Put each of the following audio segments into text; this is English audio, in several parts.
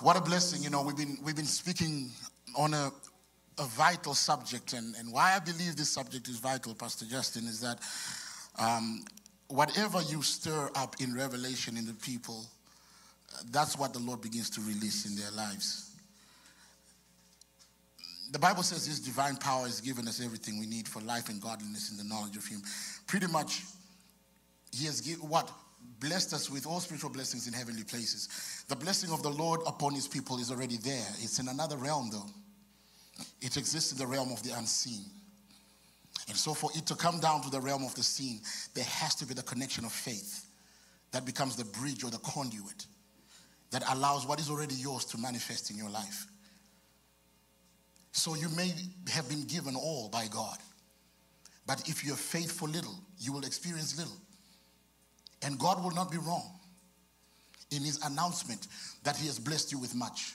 What a blessing. You know, we've been, we've been speaking on a, a vital subject. And, and why I believe this subject is vital, Pastor Justin, is that um, whatever you stir up in revelation in the people, that's what the Lord begins to release in their lives. The Bible says this divine power has given us everything we need for life and godliness in the knowledge of Him. Pretty much, He has given what? Blessed us with all spiritual blessings in heavenly places. The blessing of the Lord upon His people is already there. It's in another realm, though. It exists in the realm of the unseen. And so, for it to come down to the realm of the seen, there has to be the connection of faith that becomes the bridge or the conduit that allows what is already yours to manifest in your life. So, you may have been given all by God, but if you're faithful little, you will experience little. And God will not be wrong in his announcement that he has blessed you with much.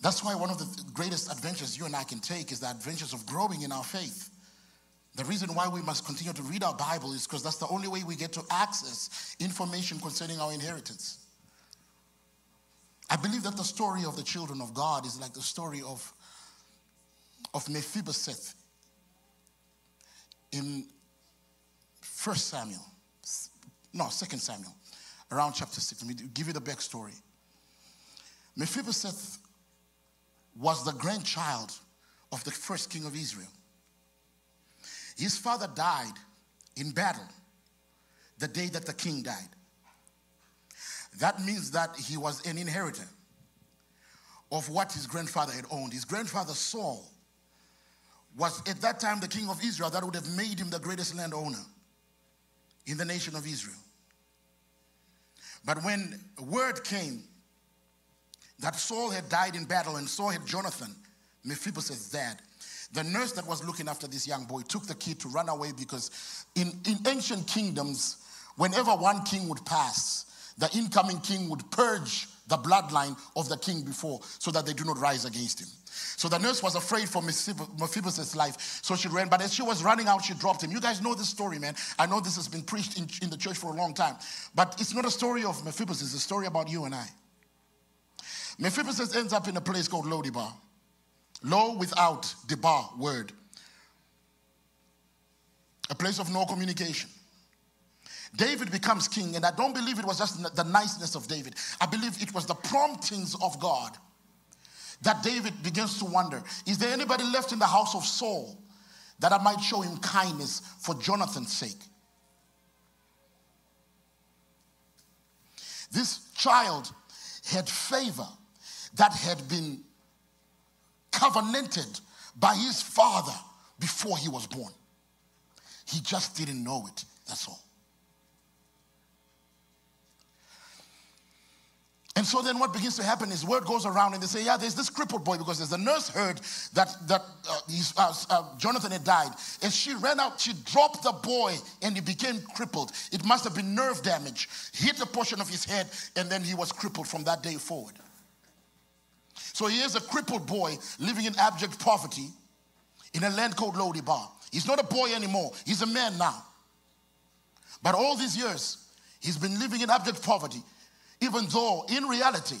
That's why one of the greatest adventures you and I can take is the adventures of growing in our faith. The reason why we must continue to read our Bible is because that's the only way we get to access information concerning our inheritance. I believe that the story of the children of God is like the story of, of Mephibosheth in 1 Samuel, no, Second Samuel, around chapter 6. Let me give you the backstory. Mephibosheth was the grandchild of the first king of Israel. His father died in battle the day that the king died. That means that he was an inheritor of what his grandfather had owned. His grandfather Saul was at that time the king of Israel that would have made him the greatest landowner in the nation of Israel. But when word came that Saul had died in battle and so had Jonathan, Mephibosheth's dad. The nurse that was looking after this young boy took the kid to run away because in, in ancient kingdoms, whenever one king would pass, the incoming king would purge the bloodline of the king before so that they do not rise against him. So the nurse was afraid for Mephibosheth's life, so she ran. But as she was running out, she dropped him. You guys know this story, man. I know this has been preached in, in the church for a long time. But it's not a story of Mephibosheth, it's a story about you and I. Mephibosheth ends up in a place called Lo-debar. Lo without the bar word. A place of no communication. David becomes king, and I don't believe it was just the niceness of David. I believe it was the promptings of God that David begins to wonder is there anybody left in the house of Saul that I might show him kindness for Jonathan's sake? This child had favor that had been covenanted by his father before he was born. He just didn't know it, that's all. And so then what begins to happen is word goes around and they say, yeah, there's this crippled boy because as the nurse heard that, that uh, uh, uh, Jonathan had died, as she ran out, she dropped the boy and he became crippled. It must have been nerve damage, hit a portion of his head, and then he was crippled from that day forward. So he is a crippled boy living in abject poverty in a land called Lo-debar. He's not a boy anymore, he's a man now. But all these years, he's been living in abject poverty, even though in reality,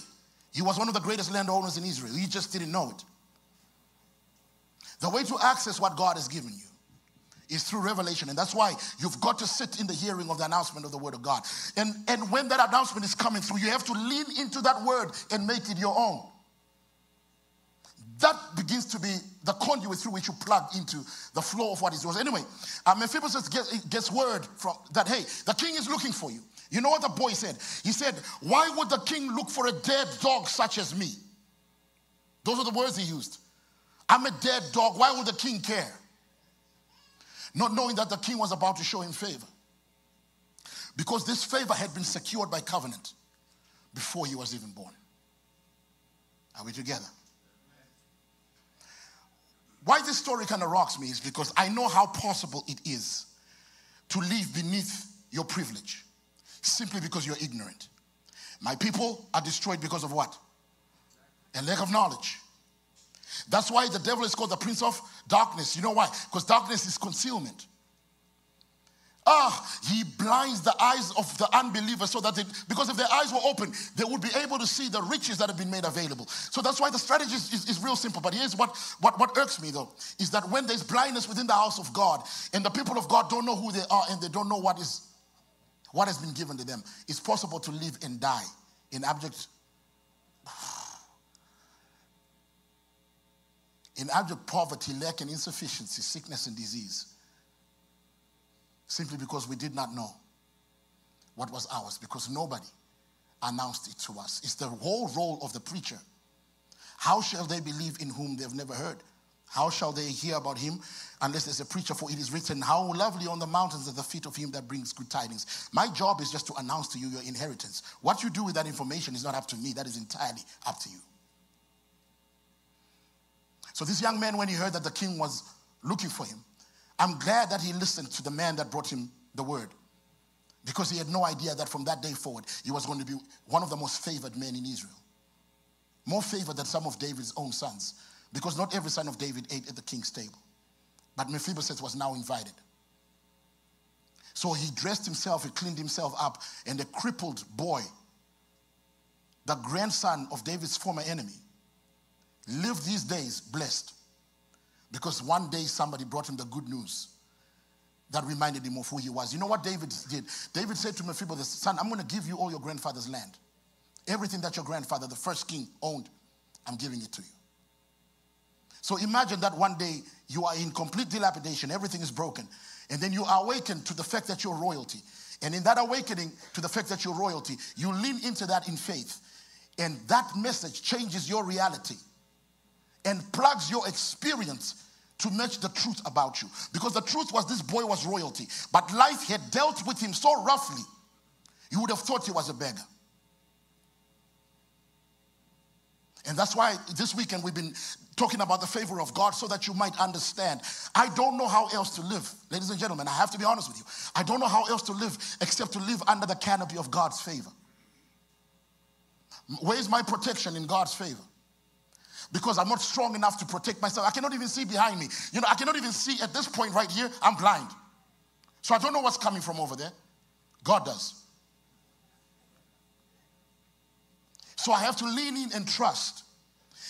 he was one of the greatest landowners in Israel. He just didn't know it. The way to access what God has given you is through revelation. And that's why you've got to sit in the hearing of the announcement of the word of God. And, and when that announcement is coming through, you have to lean into that word and make it your own that begins to be the conduit through which you plug into the flow of what is yours. Anyway, um, Mephibosheth gets, gets word from that, hey, the king is looking for you. You know what the boy said? He said, Why would the king look for a dead dog such as me? Those are the words he used. I'm a dead dog. Why would the king care? Not knowing that the king was about to show him favor. Because this favor had been secured by covenant before he was even born. Are we together? Why this story kind of rocks me is because I know how possible it is to live beneath your privilege simply because you're ignorant. My people are destroyed because of what? A lack of knowledge. That's why the devil is called the prince of darkness. You know why? Because darkness is concealment. Ah, he blinds the eyes of the unbelievers so that they, because if their eyes were open, they would be able to see the riches that have been made available. So that's why the strategy is, is, is, real simple. But here's what, what, what irks me though, is that when there's blindness within the house of God and the people of God don't know who they are and they don't know what is what has been given to them, it's possible to live and die in abject in abject poverty, lack and insufficiency, sickness and disease simply because we did not know what was ours, because nobody announced it to us. It's the whole role of the preacher. How shall they believe in whom they've never heard? How shall they hear about him unless there's a preacher? For it is written, How lovely on the mountains are the feet of him that brings good tidings. My job is just to announce to you your inheritance. What you do with that information is not up to me, that is entirely up to you. So, this young man, when he heard that the king was looking for him, I'm glad that he listened to the man that brought him the word because he had no idea that from that day forward he was going to be one of the most favored men in Israel. More favored than some of David's own sons because not every son of David ate at the king's table. But Mephibosheth was now invited. So he dressed himself, he cleaned himself up, and the crippled boy, the grandson of David's former enemy, lived these days blessed. Because one day somebody brought him the good news that reminded him of who he was. You know what David did? David said to Mephibosheth, Son, I'm going to give you all your grandfather's land. Everything that your grandfather, the first king, owned, I'm giving it to you. So imagine that one day you are in complete dilapidation, everything is broken, and then you are awakened to the fact that you're royalty. And in that awakening to the fact that you're royalty, you lean into that in faith. And that message changes your reality and plugs your experience to match the truth about you. Because the truth was this boy was royalty, but life had dealt with him so roughly, you would have thought he was a beggar. And that's why this weekend we've been talking about the favor of God so that you might understand. I don't know how else to live. Ladies and gentlemen, I have to be honest with you. I don't know how else to live except to live under the canopy of God's favor. Where's my protection in God's favor? because I'm not strong enough to protect myself. I cannot even see behind me. You know, I cannot even see at this point right here, I'm blind. So I don't know what's coming from over there. God does. So I have to lean in and trust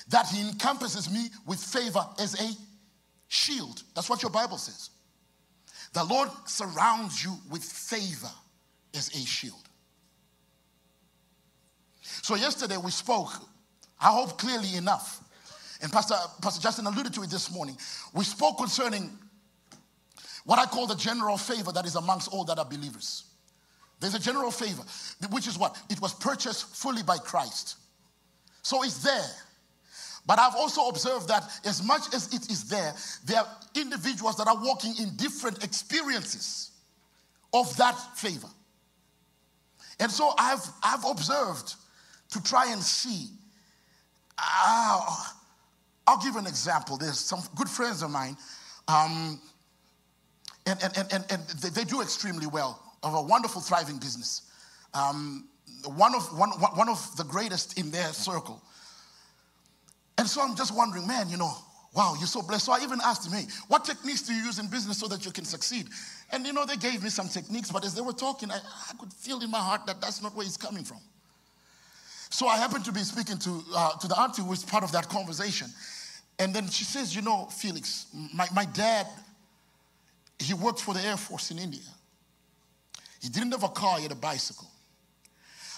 that He encompasses me with favor as a shield. That's what your Bible says. The Lord surrounds you with favor as a shield. So, yesterday we spoke, I hope clearly enough, and Pastor, Pastor Justin alluded to it this morning. We spoke concerning what I call the general favor that is amongst all that are believers. There's a general favor, which is what? It was purchased fully by Christ. So it's there. But I've also observed that as much as it is there, there are individuals that are walking in different experiences of that favor. And so I've, I've observed to try and see uh, I'll give an example. There's some good friends of mine, um, and, and, and, and they, they, do extremely well, of a wonderful, thriving business. Um, one, of, one, one of the greatest in their circle. And so I'm just wondering, man, you know, wow, you're so blessed. So I even asked him, hey, what techniques do you use in business so that you can succeed? And you know, they gave me some techniques, but as they were talking, I, I could feel in my heart that that's not where he's coming from. So I happened to be speaking to, uh, to the auntie who was part of that conversation. And then she says, You know, Felix, my, my dad, he worked for the Air Force in India. He didn't have a car, he had a bicycle.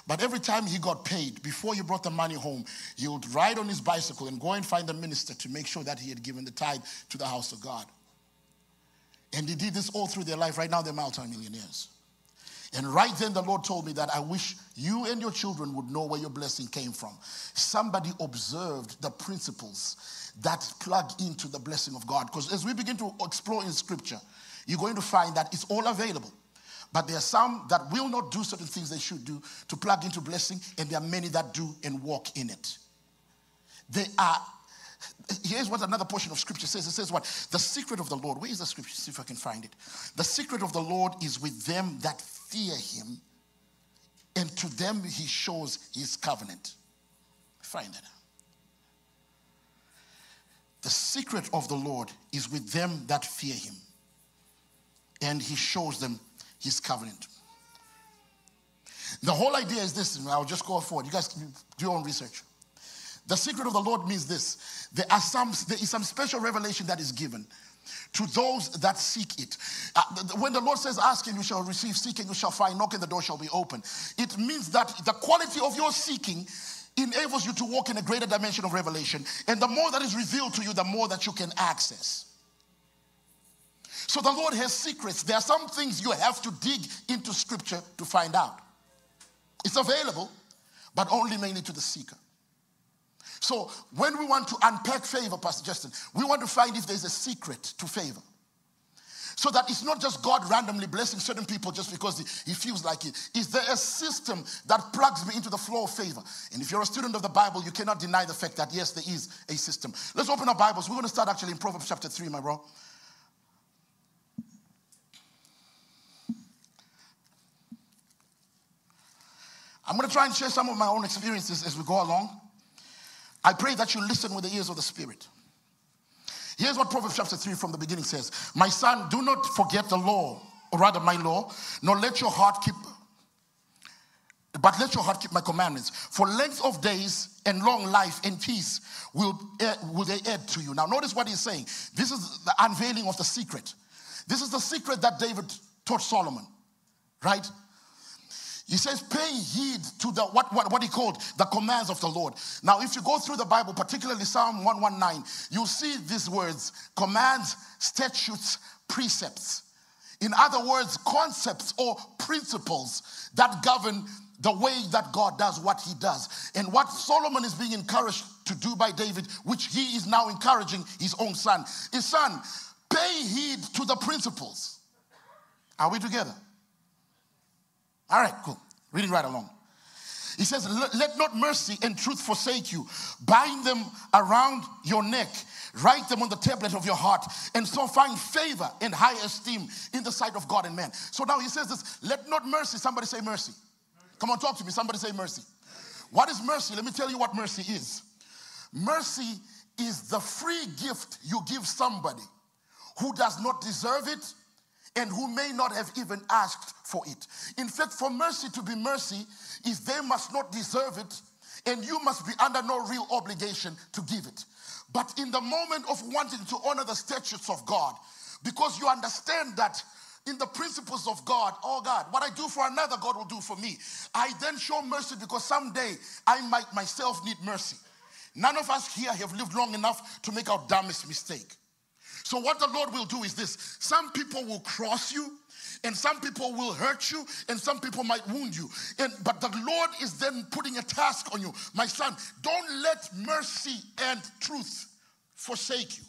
But every time he got paid, before he brought the money home, he would ride on his bicycle and go and find the minister to make sure that he had given the tithe to the house of God. And he did this all through their life. Right now, they're multimillionaires. And right then, the Lord told me that I wish you and your children would know where your blessing came from. Somebody observed the principles that plug into the blessing of God. Because as we begin to explore in scripture, you're going to find that it's all available. But there are some that will not do certain things they should do to plug into blessing, and there are many that do and walk in it. They are. Here's what another portion of scripture says. It says, What? The secret of the Lord. Where is the scripture? See if I can find it. The secret of the Lord is with them that fear him, and to them he shows his covenant. Find that. The secret of the Lord is with them that fear him, and he shows them his covenant. The whole idea is this, I'll just go forward. You guys do your own research. The secret of the Lord means this there, are some, there is some special revelation that is given to those that seek it. Uh, when the Lord says, Ask and you shall receive, seek and you shall find, knock and the door shall be open, it means that the quality of your seeking enables you to walk in a greater dimension of revelation. And the more that is revealed to you, the more that you can access. So the Lord has secrets. There are some things you have to dig into scripture to find out. It's available, but only mainly to the seeker. So when we want to unpack favor, Pastor Justin, we want to find if there's a secret to favor. So that it's not just God randomly blessing certain people just because he feels like it. Is there a system that plugs me into the flow of favor? And if you're a student of the Bible, you cannot deny the fact that yes, there is a system. Let's open our Bibles. We're going to start actually in Proverbs chapter 3, my bro. I'm going to try and share some of my own experiences as we go along. I pray that you listen with the ears of the Spirit. Here's what Proverbs chapter 3 from the beginning says My son, do not forget the law, or rather my law, nor let your heart keep, but let your heart keep my commandments. For length of days and long life and peace will, eh, will they add to you. Now, notice what he's saying. This is the unveiling of the secret. This is the secret that David taught Solomon, right? He says, pay heed to the what, what, what he called the commands of the Lord. Now, if you go through the Bible, particularly Psalm 119, you'll see these words commands, statutes, precepts. In other words, concepts or principles that govern the way that God does what he does. And what Solomon is being encouraged to do by David, which he is now encouraging his own son, is son, pay heed to the principles. Are we together? All right, cool. Reading right along. He says, Let not mercy and truth forsake you. Bind them around your neck. Write them on the tablet of your heart. And so find favor and high esteem in the sight of God and man. So now he says this let not mercy, somebody say mercy. Come on, talk to me. Somebody say mercy. What is mercy? Let me tell you what mercy is. Mercy is the free gift you give somebody who does not deserve it and who may not have even asked for it. In fact, for mercy to be mercy is they must not deserve it and you must be under no real obligation to give it. But in the moment of wanting to honor the statutes of God, because you understand that in the principles of God, oh God, what I do for another, God will do for me. I then show mercy because someday I might myself need mercy. None of us here have lived long enough to make our dumbest mistake. So, what the Lord will do is this some people will cross you. And some people will hurt you, and some people might wound you. And, but the Lord is then putting a task on you. My son, don't let mercy and truth forsake you.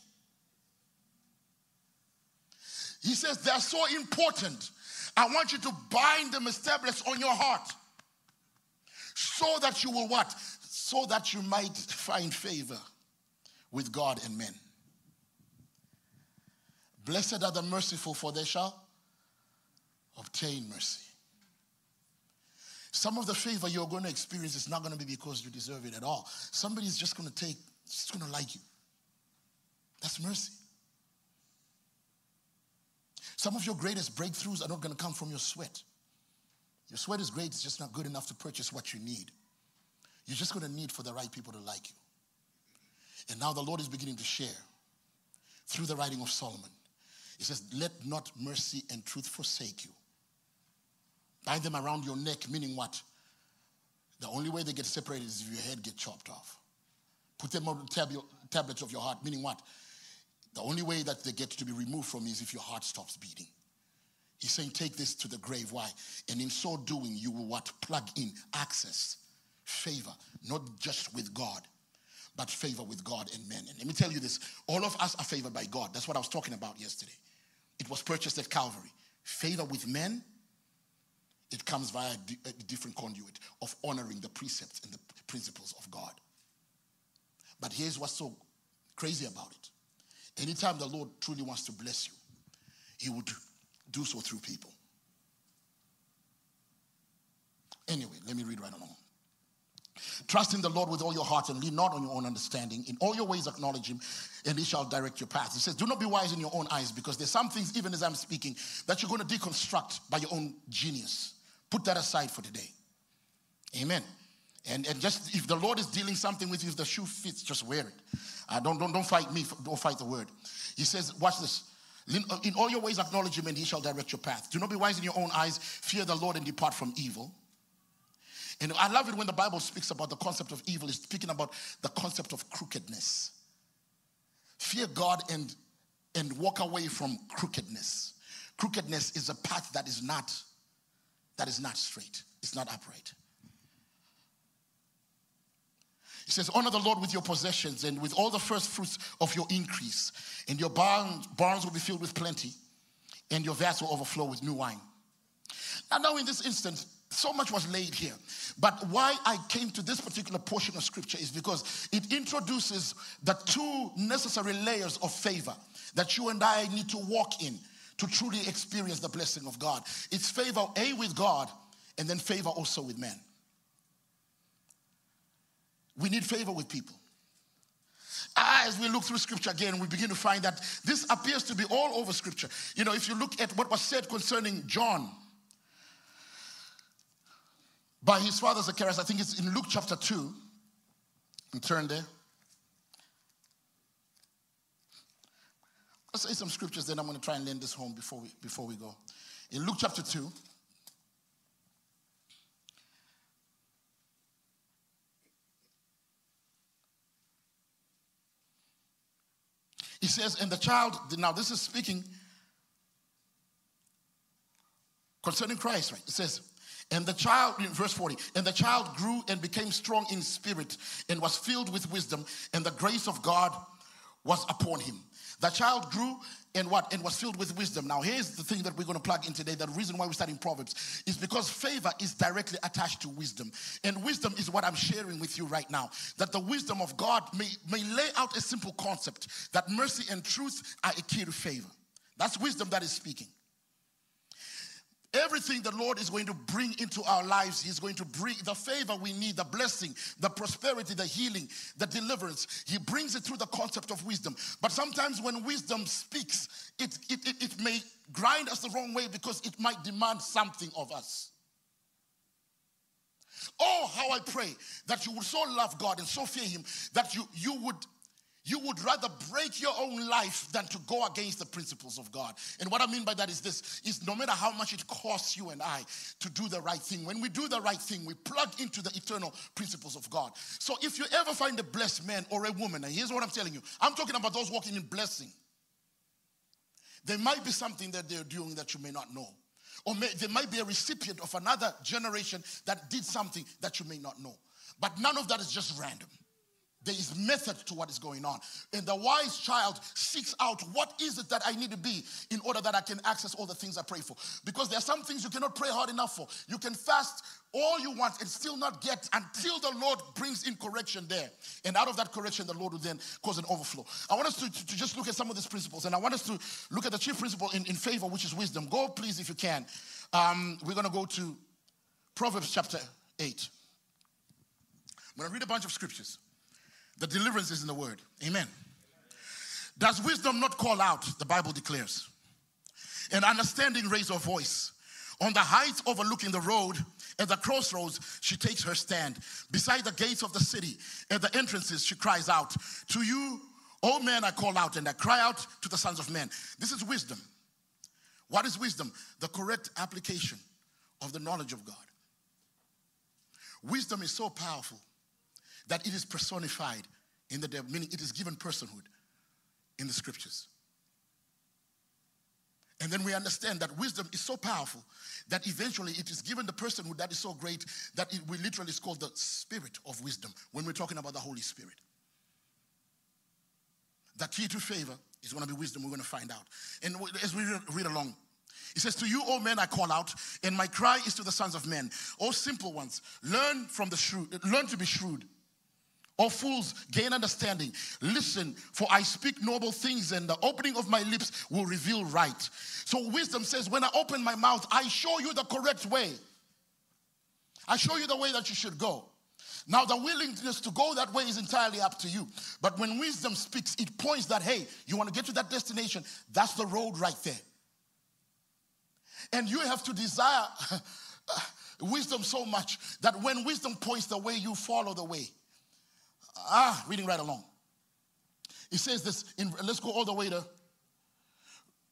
He says they're so important. I want you to bind them established on your heart so that you will what? So that you might find favor with God and men. Blessed are the merciful, for they shall obtain mercy. Some of the favor you're going to experience is not going to be because you deserve it at all. Somebody's just going to take, just going to like you. That's mercy. Some of your greatest breakthroughs are not going to come from your sweat. Your sweat is great, it's just not good enough to purchase what you need. You're just going to need for the right people to like you. And now the Lord is beginning to share through the writing of Solomon he says, Let not mercy and truth forsake you. Bind them around your neck, meaning what? The only way they get separated is if your head gets chopped off. Put them on the tab- tablets of your heart, meaning what? The only way that they get to be removed from is if your heart stops beating. He's saying, take this to the grave. Why? And in so doing, you will what? Plug in access, favor, not just with God, but favor with God and men. And let me tell you this all of us are favored by God. That's what I was talking about yesterday. It was purchased at Calvary. Favor with men, it comes via a different conduit of honoring the precepts and the principles of God. But here's what's so crazy about it. Anytime the Lord truly wants to bless you, He would do so through people. Anyway, let me read right along. Trust in the Lord with all your heart and lean not on your own understanding. In all your ways, acknowledge Him, and He shall direct your path. He says, Do not be wise in your own eyes, because there's some things, even as I'm speaking, that you're going to deconstruct by your own genius. Put that aside for today. Amen. And, and just if the Lord is dealing something with you, if the shoe fits, just wear it. Uh, don't, don't, don't fight me, don't fight the word. He says, watch this. In all your ways, acknowledge him, and he shall direct your path. Do not be wise in your own eyes. Fear the Lord and depart from evil. And I love it when the Bible speaks about the concept of evil, it's speaking about the concept of crookedness. Fear God and, and walk away from crookedness. Crookedness is a path that is not that is not straight. It's not upright. He says, Honor the Lord with your possessions and with all the first fruits of your increase. And your barns, barns will be filled with plenty, and your vats will overflow with new wine. Now, now in this instance, so much was laid here. But why I came to this particular portion of scripture is because it introduces the two necessary layers of favor that you and I need to walk in to truly experience the blessing of God. It's favor, A, with God, and then favor also with men. We need favor with people. As we look through scripture again, we begin to find that this appears to be all over scripture. You know, if you look at what was said concerning John, by his father Zacharias. I think it's in Luke chapter 2. And turn there. I'll say some scriptures, then I'm going to try and land this home before we, before we go. In Luke chapter 2, he says, and the child, now this is speaking concerning Christ, right? It says, and the child, in verse 40, and the child grew and became strong in spirit and was filled with wisdom, and the grace of God was upon him. The child grew and what? And was filled with wisdom. Now, here's the thing that we're going to plug in today. The reason why we're studying Proverbs is because favor is directly attached to wisdom. And wisdom is what I'm sharing with you right now. That the wisdom of God may, may lay out a simple concept that mercy and truth are a key to favor. That's wisdom that is speaking. Everything the Lord is going to bring into our lives, He's going to bring the favor we need, the blessing, the prosperity, the healing, the deliverance. He brings it through the concept of wisdom. But sometimes when wisdom speaks, it, it, it, it may grind us the wrong way because it might demand something of us. Oh, how I pray that you would so love God and so fear Him that you, you would you would rather break your own life than to go against the principles of God. And what I mean by that is this is no matter how much it costs you and I to do the right thing, when we do the right thing, we plug into the eternal principles of God. So if you ever find a blessed man or a woman, and here's what I'm telling you, I'm talking about those walking in blessing. There might be something that they're doing that you may not know. Or may, there might be a recipient of another generation that did something that you may not know. But none of that is just random. There is method to what is going on. And the wise child seeks out what is it that I need to be in order that I can access all the things I pray for. Because there are some things you cannot pray hard enough for. You can fast all you want and still not get until the Lord brings in correction there. And out of that correction, the Lord will then cause an overflow. I want us to, to, to just look at some of these principles. And I want us to look at the chief principle in, in favor, which is wisdom. Go, please, if you can. Um, we're going to go to Proverbs chapter 8. I'm going to read a bunch of scriptures. The deliverance is in the word. Amen. Does wisdom not call out, the Bible declares, and understanding raise her voice? On the heights overlooking the road, at the crossroads, she takes her stand. Beside the gates of the city, at the entrances, she cries out, To you, O men, I call out, and I cry out to the sons of men. This is wisdom. What is wisdom? The correct application of the knowledge of God. Wisdom is so powerful that it is personified in the devil, meaning it is given personhood in the scriptures. And then we understand that wisdom is so powerful that eventually it is given the personhood that is so great that it we literally is called the spirit of wisdom when we're talking about the Holy Spirit. The key to favor is going to be wisdom. We're going to find out. And as we read along, he says, To you, O men, I call out, and my cry is to the sons of men. O simple ones, learn from the shrewd, learn to be shrewd. O fools, gain understanding. Listen, for I speak noble things, and the opening of my lips will reveal right. So, wisdom says, When I open my mouth, I show you the correct way. I show you the way that you should go. Now, the willingness to go that way is entirely up to you. But when wisdom speaks, it points that, hey, you want to get to that destination, that's the road right there. And you have to desire wisdom so much that when wisdom points the way, you follow the way. Ah, reading right along. It says this, in, let's go all the way to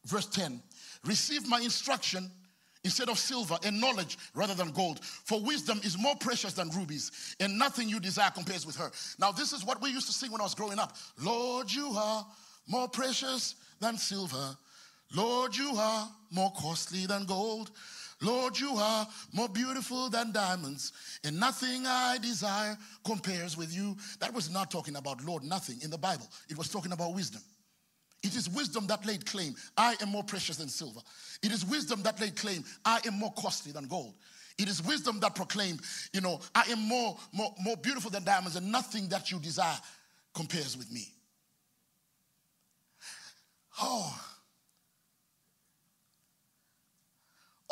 verse 10. Receive my instruction instead of silver and knowledge rather than gold. For wisdom is more precious than rubies, and nothing you desire compares with her. Now, this is what we used to sing when I was growing up Lord, you are more precious than silver. Lord, you are more costly than gold. Lord, you are more beautiful than diamonds, and nothing I desire compares with you. That was not talking about Lord, nothing in the Bible. It was talking about wisdom. It is wisdom that laid claim, I am more precious than silver. It is wisdom that laid claim, I am more costly than gold. It is wisdom that proclaimed, you know, I am more, more, more beautiful than diamonds, and nothing that you desire compares with me. Oh.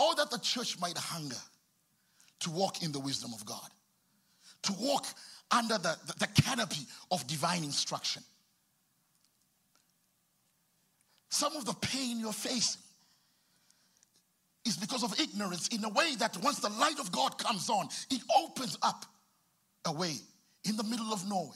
Oh, that the church might hunger to walk in the wisdom of God, to walk under the, the, the canopy of divine instruction. Some of the pain you're facing is because of ignorance in a way that once the light of God comes on, it opens up a way in the middle of nowhere.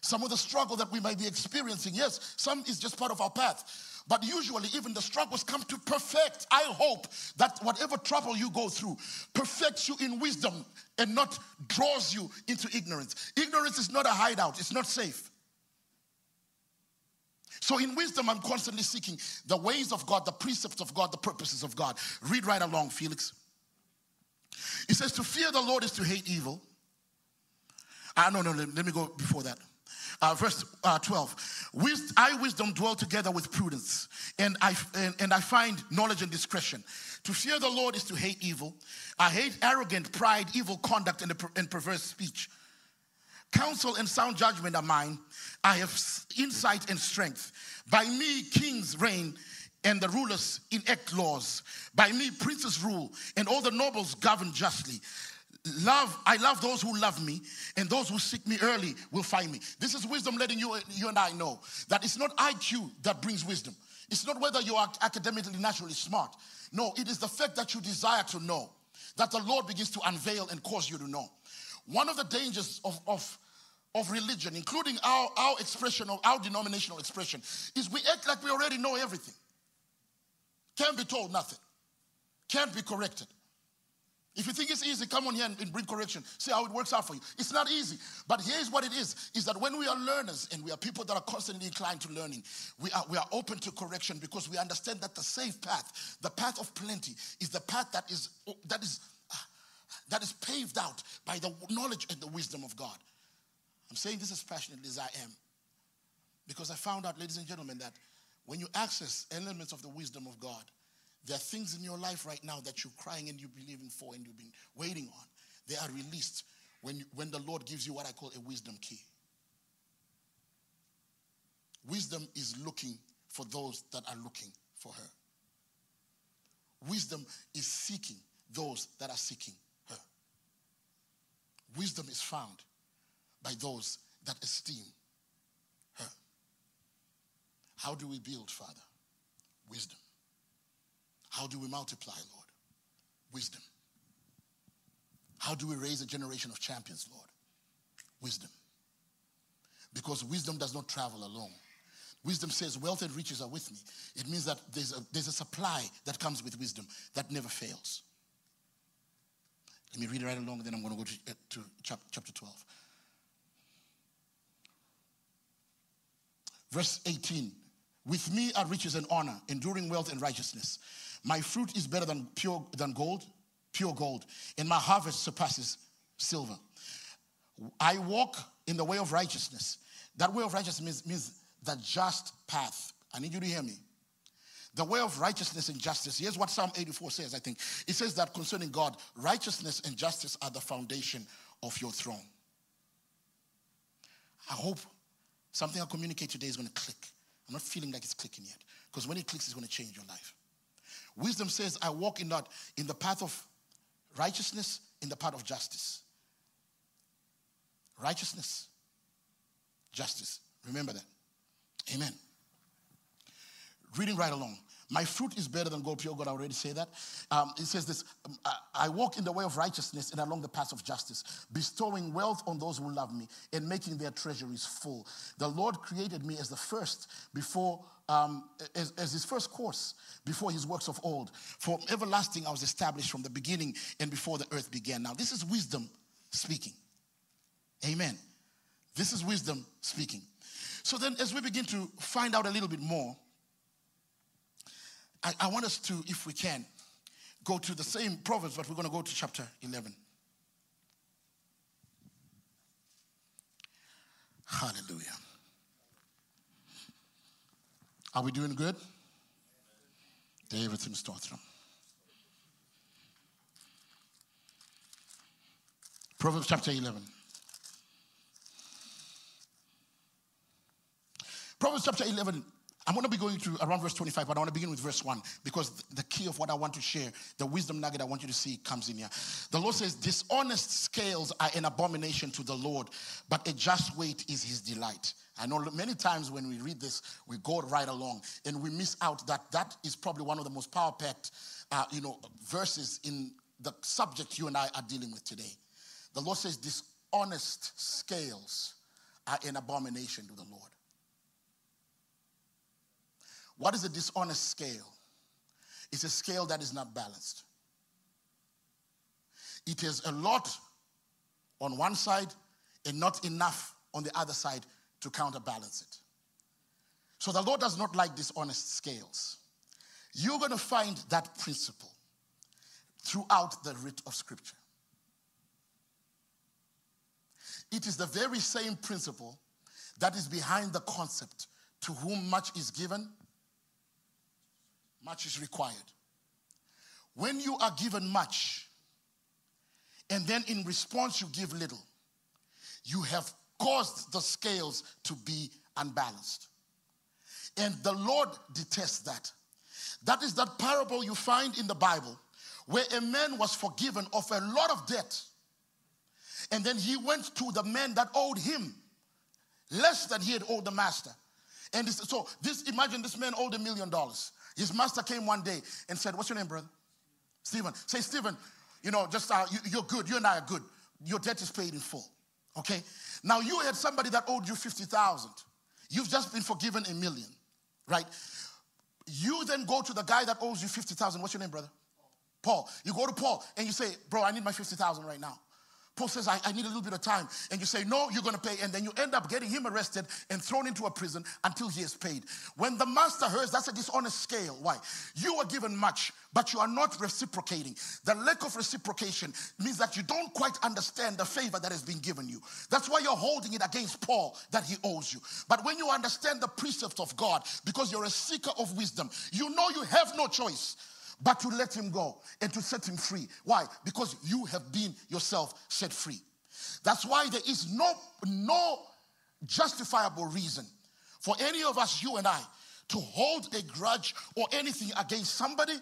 Some of the struggle that we might be experiencing, yes, some is just part of our path. But usually, even the struggles come to perfect. I hope that whatever trouble you go through perfects you in wisdom and not draws you into ignorance. Ignorance is not a hideout, it's not safe. So, in wisdom, I'm constantly seeking the ways of God, the precepts of God, the purposes of God. Read right along, Felix. He says, To fear the Lord is to hate evil. Ah, no, no, let, let me go before that. Uh, verse uh, 12. With, I, wisdom, dwell together with prudence, and I, and, and I find knowledge and discretion. To fear the Lord is to hate evil. I hate arrogant pride, evil conduct, and, and perverse speech. Counsel and sound judgment are mine. I have insight and strength. By me, kings reign and the rulers enact laws. By me, princes rule and all the nobles govern justly. Love, I love those who love me, and those who seek me early will find me. This is wisdom letting you, you and I know that it's not IQ that brings wisdom. It's not whether you are academically, naturally smart. No, it is the fact that you desire to know, that the Lord begins to unveil and cause you to know. One of the dangers of, of, of religion, including our, our expression of our denominational expression, is we act like we already know everything. Can't be told nothing. Can't be corrected. If you think it's easy, come on here and, and, bring correction. See how it works out for you. It's not easy. But here's what it is, is that when we are learners and we are people that are constantly inclined to learning, we are, we are open to correction because we understand that the safe path, the path of plenty, is the path that is, that is, that is paved out by the knowledge and the wisdom of God. I'm saying this as passionately as I am because I found out, ladies and gentlemen, that when you access elements of the wisdom of God, there are things in your life right now that you're crying and you're believing for and you've been waiting on. They are released when, when the Lord gives you what I call a wisdom key. Wisdom is looking for those that are looking for her. Wisdom is seeking those that are seeking her. Wisdom is found by those that esteem her. How do we build, Father? Wisdom. How do we multiply, Lord? Wisdom. How do we raise a generation of champions, Lord? Wisdom. Because wisdom does not travel alone. Wisdom says, Wealth and riches are with me. It means that there's a, there's a supply that comes with wisdom that never fails. Let me read right along, then I'm going to go to, uh, to chapter 12. Verse 18 With me are riches and honor, enduring wealth and righteousness. My fruit is better than pure than gold, pure gold, and my harvest surpasses silver. I walk in the way of righteousness. That way of righteousness means, means the just path. I need you to hear me. The way of righteousness and justice. Here's what Psalm 84 says, I think. It says that concerning God, righteousness and justice are the foundation of your throne. I hope something I communicate today is going to click. I'm not feeling like it's clicking yet. Because when it clicks, it's going to change your life. Wisdom says, I walk in that in the path of righteousness, in the path of justice. righteousness, justice. Remember that. Amen. Reading right along. My fruit is better than gold, pure gold. I already say that. Um, it says this um, I walk in the way of righteousness and along the path of justice, bestowing wealth on those who love me and making their treasuries full. The Lord created me as the first before, um, as, as his first course before his works of old. From everlasting, I was established from the beginning and before the earth began. Now, this is wisdom speaking. Amen. This is wisdom speaking. So then, as we begin to find out a little bit more, I, I want us to, if we can, go to the same Proverbs, but we're going to go to chapter 11. Hallelujah. Are we doing good? David Stotram. Proverbs chapter 11. Proverbs chapter 11 I'm going to be going to around verse 25, but I want to begin with verse 1 because the key of what I want to share, the wisdom nugget I want you to see, comes in here. The Lord says, Dishonest scales are an abomination to the Lord, but a just weight is his delight. I know many times when we read this, we go right along and we miss out that that is probably one of the most power packed, uh, you know, verses in the subject you and I are dealing with today. The Lord says, Dishonest scales are an abomination to the Lord. What is a dishonest scale? It's a scale that is not balanced. It is a lot on one side and not enough on the other side to counterbalance it. So the Lord does not like dishonest scales. You're going to find that principle throughout the writ of Scripture. It is the very same principle that is behind the concept to whom much is given, much is required. When you are given much, and then in response you give little, you have caused the scales to be unbalanced. And the Lord detests that. That is that parable you find in the Bible where a man was forgiven of a lot of debt. And then he went to the man that owed him less than he had owed the master. And so this imagine this man owed a million dollars. His master came one day and said, What's your name, brother? Stephen. Say, Stephen, you know, just uh, you, are good. You and I are good. Your debt is paid in full. Okay? Now you had somebody that owed you 50,000. You've just been forgiven a million, right? You then go to the guy that owes you 50,000. What's your name, brother? Paul. You go to Paul and you say, Bro, I need my 50,000 right now. Paul says, I, I, need a little bit of time. And you say, No, you're going to pay. And then you end up getting him arrested and thrown into a prison until he is paid. When the master hears, that's a dishonest scale. Why? You are given much, but you are not reciprocating. The lack of reciprocation means that you don't quite understand the favor that has been given you. That's why you're holding it against Paul that he owes you. But when you understand the precepts of God, because you're a seeker of wisdom, you know you have no choice but to let him go and to set him free. Why? Because you have been yourself set free. That's why there is no, no justifiable reason for any of us, you and I, to hold a grudge or anything against somebody.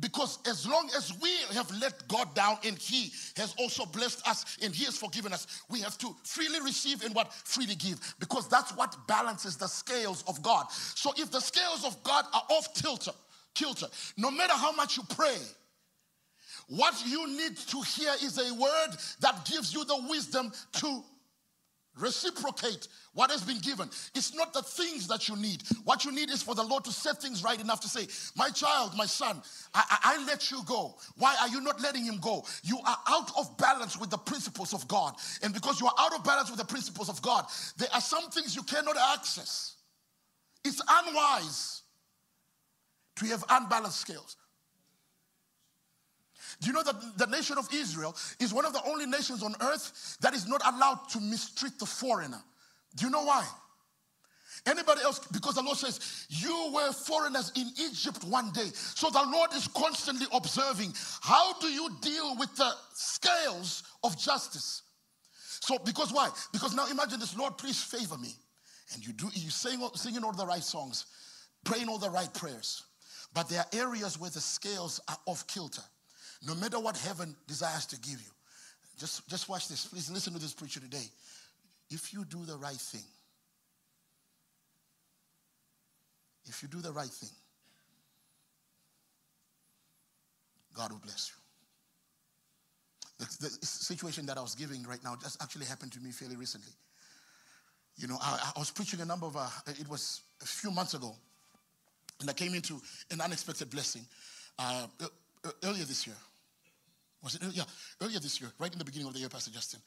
Because as long as we have let God down and He has also blessed us and He has forgiven us, we have to freely receive and what? Freely give. Because that's what balances the scales of God. So if the scales of God are off tilter, kilter. No matter how much you pray, what you need to hear is a word that gives you the wisdom to reciprocate what has been given. It's not the things that you need. What you need is for the Lord to set things right enough to say, My child, my son, I, I, I, let you go. Why are you not letting him go? You are out of balance with the principles of God. And because you are out of balance with the principles of God, there are some things you cannot access. It's unwise to have unbalanced scales. Do you know that the nation of Israel is one of the only nations on earth that is not allowed to mistreat the foreigner? Do you know why? Anybody else? Because the Lord says, You were foreigners in Egypt one day. So the Lord is constantly observing how do you deal with the scales of justice? So, because why? Because now imagine this, Lord, please favor me. And you do you sing singing all the right songs, praying all the right prayers. But there are areas where the scales are off kilter. No matter what heaven desires to give you, Just, just watch this. Please listen to this preacher today. If you do the right thing, if you do the right thing, God will bless you. The, the, situation that I was giving right now just actually happened to me fairly recently. You know, I, I was preaching a number of, uh, it was a few months ago, and I came into an unexpected blessing uh, earlier this year. Was it? Yeah, earlier this year, right in the beginning of the year, Pastor Justin.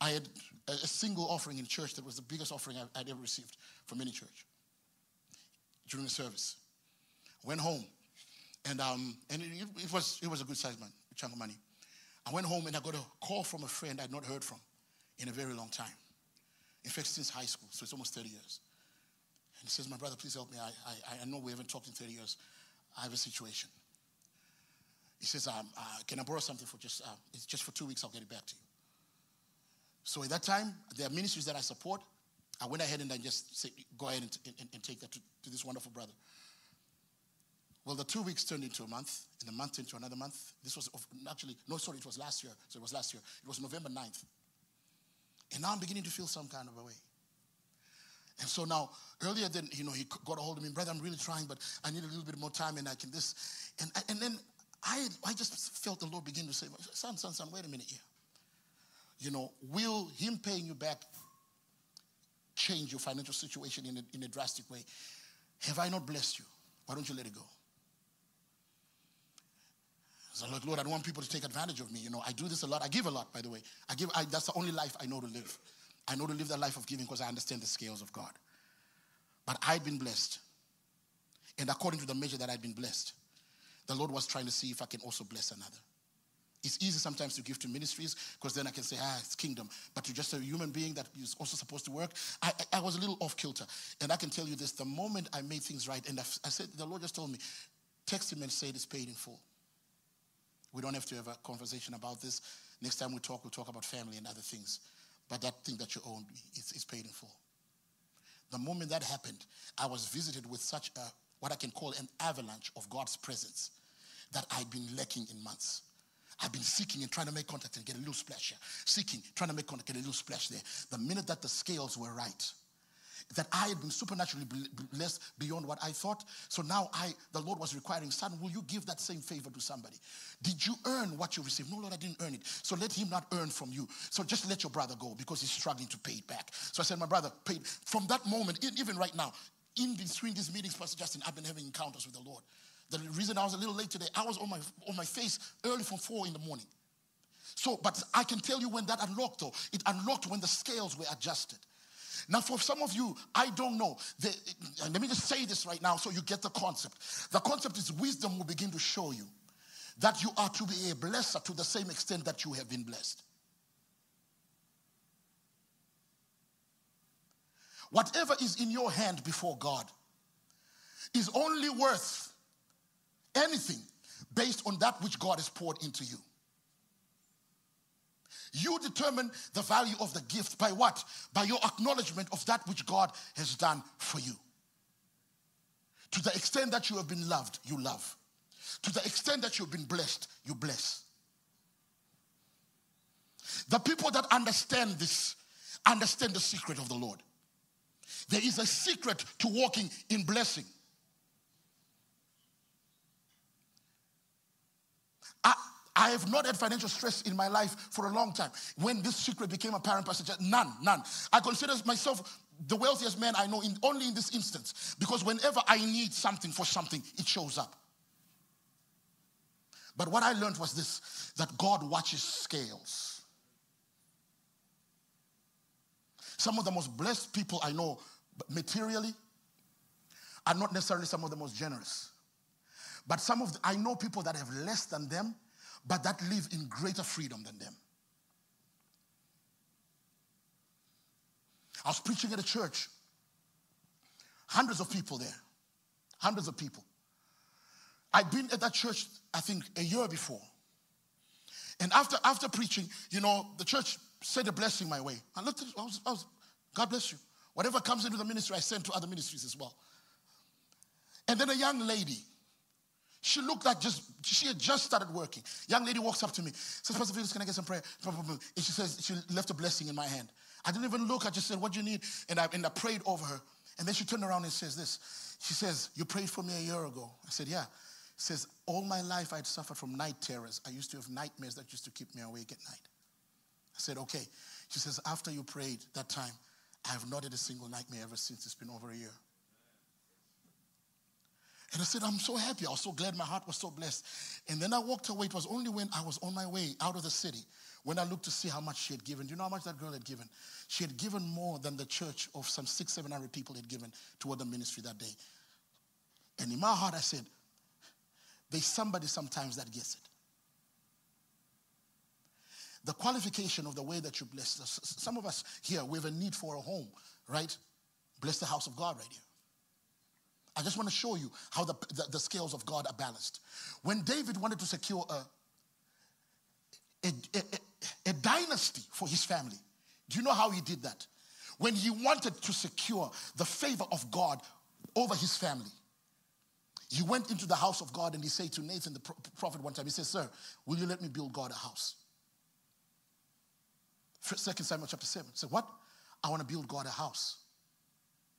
I had a, single offering in church that was the biggest offering I, would ever received from any church during the service. Went home, and um, and it, it was it was a good sized man, a chunk of money. I went home and I got a call from a friend I'd not heard from in a very long time. In fact, since high school, so it's almost 30 years. He says, My brother, please help me. I, I, I know we haven't talked in 30 years. I have a situation. He says, um, uh, Can I borrow something for just, uh, it's just for two weeks, I'll get it back to you. So at that time, there are ministries that I support. I went ahead and I just said, Go ahead and, and, and take that to, to this wonderful brother. Well, the two weeks turned into a month, and the month into another month. This was actually, no, sorry, it was last year. So it was last year. It was November 9th. And now I'm beginning to feel some kind of a way. And so now, earlier then, you know, he got a hold of me, brother, I'm really trying, but I need a little bit more time and I can this. And, and then I, I just felt the Lord begin to say, son, son, son, wait a minute here. You know, will him paying you back change your financial situation in a, in a drastic way? Have I not blessed you? Why don't you let it go? So like, Lord, I don't want people to take advantage of me. You know, I do this a lot. I give a lot, by the way. I give. I, that's the only life I know to live. I know to live that life of giving because I understand the scales of God. But I'd been blessed, and according to the measure that I'd been blessed, the Lord was trying to see if I can also bless another. It's easy sometimes to give to ministries because then I can say, ah, it's kingdom. But to just a human being that is also supposed to work, I, I, was a little off kilter. And I can tell you this the moment I made things right, and I, I said, the Lord just told me, text him and say it's paid in full. We don't have to have a conversation about this. Next time we talk, we'll talk about family and other things. But that thing that you own is, is paid in full. The moment that happened, I was visited with such a, what I can call an avalanche of God's presence that I'd been lacking in months. I've been seeking and trying to make contact and get a little splash here. Seeking, trying to make contact, get a little splash there. The minute that the scales were right, that I had been supernaturally blessed beyond what I thought. So now I, the Lord was requiring, son, will you give that same favor to somebody? Did you earn what you received? No, Lord, I didn't earn it. So let him not earn from you. So just let your brother go because he's struggling to pay it back. So I said, my brother paid. From that moment, even right now, in between these meetings, Pastor Justin, I've been having encounters with the Lord. The reason I was a little late today, I was on my on my face early from four in the morning. So, but I can tell you when that unlocked, though, it unlocked when the scales were adjusted. Now, for some of you, I don't know. The, let me just say this right now so you get the concept. The concept is wisdom will begin to show you that you are to be a blesser to the same extent that you have been blessed. Whatever is in your hand before God is only worth anything based on that which God has poured into you. You determine the value of the gift by what? By your acknowledgement of that which God has done for you. To the extent that you have been loved, you love. To the extent that you've been blessed, you bless. The people that understand this understand the secret of the Lord. There is a secret to walking in blessing. I, have not had financial stress in my life for a long time. When this secret became apparent, Pastor, none, none. I consider myself the wealthiest man I know in, only in this instance because whenever I need something for something, it shows up. But what I learned was this that God watches scales. Some of the most blessed people I know materially are not necessarily some of the most generous. But some of the, I know people that have less than them but that live in greater freedom than them. I was preaching at a church, hundreds of people there, hundreds of people. I'd been at that church, I think, a year before. And after, after preaching, you know, the church said a blessing my way. I looked at I was, I was, God bless you. Whatever comes into the ministry, I send to other ministries as well. And then a young lady She looked like just, she had just started working. Young lady walks up to me, says, Pastor Felix, can I get some prayer? And she says, she left a blessing in my hand. I didn't even look. I just said, what do you need? And I, and I prayed over her. And then she turned around and says this. She says, you prayed for me a year ago. I said, yeah. She says, all my life I'd suffered from night terrors. I used to have nightmares that used to keep me awake at night. I said, okay. She says, after you prayed that time, I have not had a single nightmare ever since. It's been over a year. And I said, I'm so happy. I was so glad my heart was so blessed. And then I walked away. It was only when I was on my way out of the city when I looked to see how much she had given. Do you know how much that girl had given? She had given more than the church of some six, seven hundred people had given toward the ministry that day. And in my heart, I said, there's somebody sometimes that gets it. The qualification of the way that you bless us. Some of us here, we have a need for a home, right? Bless the house of God right here. I just want to show you how the, the, the, scales of God are balanced. When David wanted to secure a, a, a, a dynasty for his family, do you know how he did that? When he wanted to secure the favor of God over his family, he went into the house of God and he said to Nathan, the prophet, one time, he said, Sir, will you let me build God a house? Second Samuel chapter 7. He said, What? I want to build God a house.